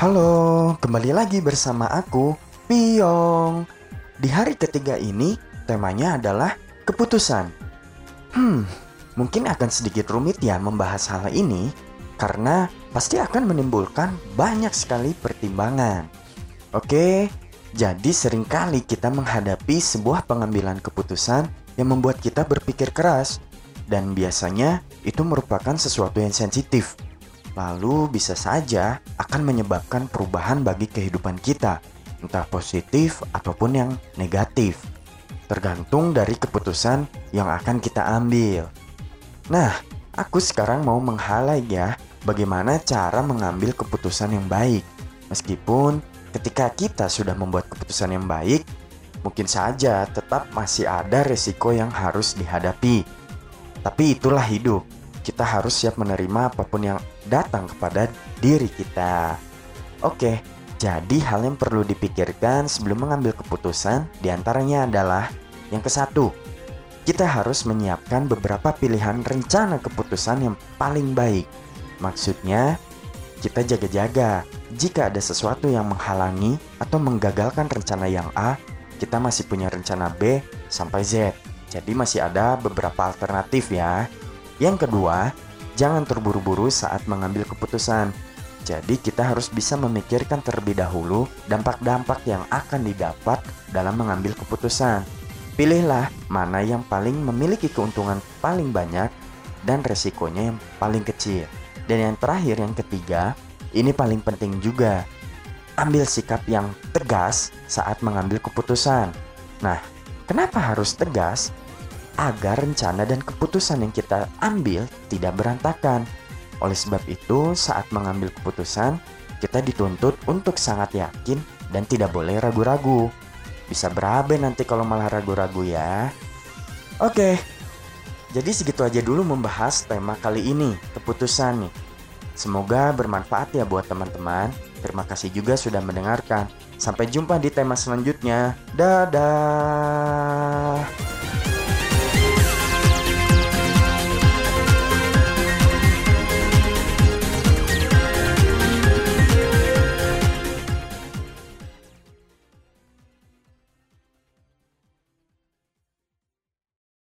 Halo, kembali lagi bersama aku, Piong. Di hari ketiga ini, temanya adalah keputusan. Hmm, mungkin akan sedikit rumit ya membahas hal ini, karena pasti akan menimbulkan banyak sekali pertimbangan. Oke, jadi sering kali kita menghadapi sebuah pengambilan keputusan yang membuat kita berpikir keras, dan biasanya itu merupakan sesuatu yang sensitif lalu bisa saja akan menyebabkan perubahan bagi kehidupan kita, entah positif ataupun yang negatif, tergantung dari keputusan yang akan kita ambil. Nah, aku sekarang mau meng-highlight ya bagaimana cara mengambil keputusan yang baik. Meskipun ketika kita sudah membuat keputusan yang baik, mungkin saja tetap masih ada resiko yang harus dihadapi. Tapi itulah hidup kita harus siap menerima apa pun yang datang kepada diri kita. Oke, jadi hal yang perlu dipikirkan sebelum mengambil keputusan di antaranya adalah yang ke satu, kita harus menyiapkan beberapa pilihan rencana keputusan yang paling baik. Maksudnya, kita jaga-jaga jika ada sesuatu yang menghalangi atau menggagalkan rencana yang A, kita masih punya rencana B sampai Z. Jadi masih ada beberapa alternatif ya. Yang kedua, jangan terburu-buru saat mengambil keputusan. Jadi kita harus bisa memikirkan terlebih dahulu dampak-dampak yang akan didapat dalam mengambil keputusan. Pilihlah mana yang paling memiliki keuntungan paling banyak dan resikonya yang paling kecil. Dan yang terakhir yang ketiga, ini paling penting juga. Ambil sikap yang tegas saat mengambil keputusan. Nah, kenapa harus tegas? agar rencana dan keputusan yang kita ambil tidak berantakan. Oleh sebab itu, saat mengambil keputusan, kita dituntut untuk sangat yakin dan tidak boleh ragu-ragu. Bisa berabe nanti kalau malah ragu-ragu ya. Oke, jadi segitu aja dulu membahas tema kali ini, keputusan nih. Semoga bermanfaat ya buat teman-teman. Terima kasih juga sudah mendengarkan. Sampai jumpa di tema selanjutnya. Dadah.